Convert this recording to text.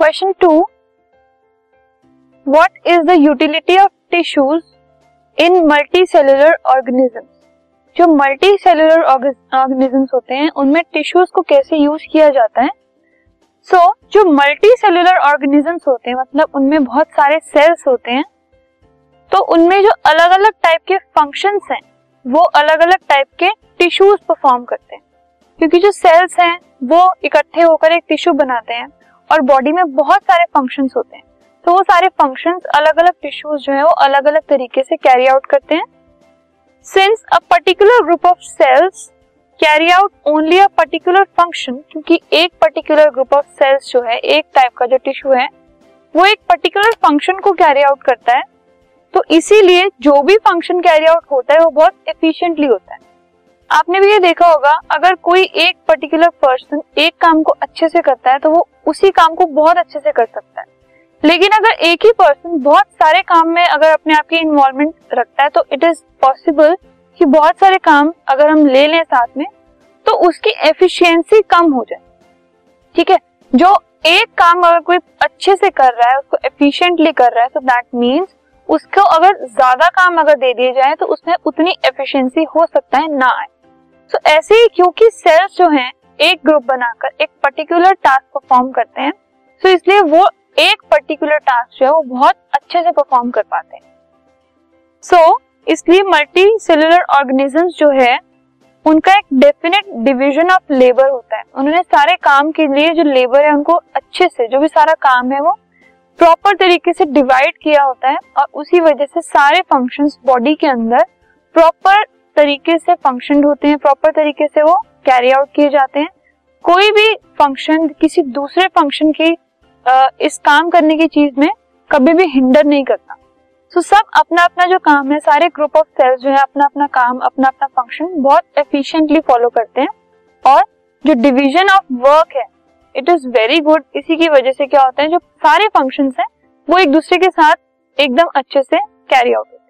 Question two what is the utility of tissues in multi cellular organism जो multi cellular organism होते हैं उनमें tissues को कैसे यूज़ किया जाता है? सो so, जो मल्टी सेलुलर ऑर्गेनिज्म होते हैं मतलब उनमें बहुत सारे सेल्स होते हैं तो उनमें जो अलग अलग टाइप के फ़ंक्शंस हैं वो अलग अलग टाइप के टिश्यूज परफॉर्म करते हैं। क्योंकि जो सेल्स हैं वो इकट्ठे होकर एक टिश्यू बनाते हैं और बॉडी में बहुत सारे फ़ंक्शन होते हैं। तो वो सारे फ़ंक्शन अलग अलग टिश्यूज जो है, वो अलग अलग तरीके से कैरी आउट करते हैं। Since a particular group of cells carry out only a particular function क्योंकि एक पर्टिकुलर ग्रुप ऑफ़ सेल्स जो है, एक टाइप का जो टिश्यू है, वो एक पर्टिकुलर फ़ंक्शन को कैरी आउट करता है। तो इसीलिए जो भी फ़ंक्शन कैरी आउट होता है, वो बहुत एफिशिएंटली होता है। आपने भी ये देखा होगा, अगर कोई एक पर्टिकुलर पर्सन एक काम को अच्छे से करता है तो वो उसी काम को बहुत अच्छे से कर सकता है। लेकिन अगर एक ही पर्सन बहुत सारे काम में अगर अपने आप की इन्वॉल्वमेंट रखता है तो इट इज़ पॉसिबल कि बहुत सारे काम अगर हम ले लें साथ में तो उसकी एफिशिएंसी कम हो जाए। ठीक है? जो एक काम अगर कोई अच्छे से कर रहा है उसको एफिशिएंटली कर रहा है तो दैट मीन्स उसको अगर ज़्यादा काम अगर दे दिए जाए तो उसमें उतनी एफिशिएंसी हो सकता है ना आए। तो so, ऐसे ही क्योंकि सेल्स जो हैं एक ग्रुप बनाकर एक पर्टिकुलर टास्क परफॉर्म करते हैं। सो so इसलिए वो एक पर्टिकुलर टास्क जो है वो बहुत अच्छे से परफॉर्म कर पाते हैं। सो so, इसलिए मल्टी सेलुलर ऑर्गेनिज्म जो है उनका एक डेफिनेट डिवीज़न ऑफ़ लेबर होता है। उन्होंने सारे काम के लिए जो लेबर है उनको अच्छे से जो भी सारा काम है वो प्रॉपर तरीके से डिवाइड किया होता है और उसी वजह से सारे फ़ंक्शंस बॉडी के अंदर प्रॉपर तरीके से फ़ंक्शन होते हैं प्रॉपर तरीके से वो कैरी आउट किए जाते हैं। कोई भी फ़ंक्शन किसी दूसरे फ़ंक्शन की इस काम करने की चीज़ में कभी भी हिंडर नहीं करता। सो so, सब अपना अपना जो काम है सारे ग्रुप ऑफ़ सेल्स जो है अपना अपना काम अपना अपना फ़ंक्शन बहुत एफिशिएंटली फॉलो करते हैं। और जो डिवीज़न ऑफ़ वर्क है इट इज़ वेरी गुड इसी की वजह से क्या होता है जो सारे फ़ंक्शन है वो एक दूसरे के साथ एकदम अच्छे से कैरी आउट होते हैं।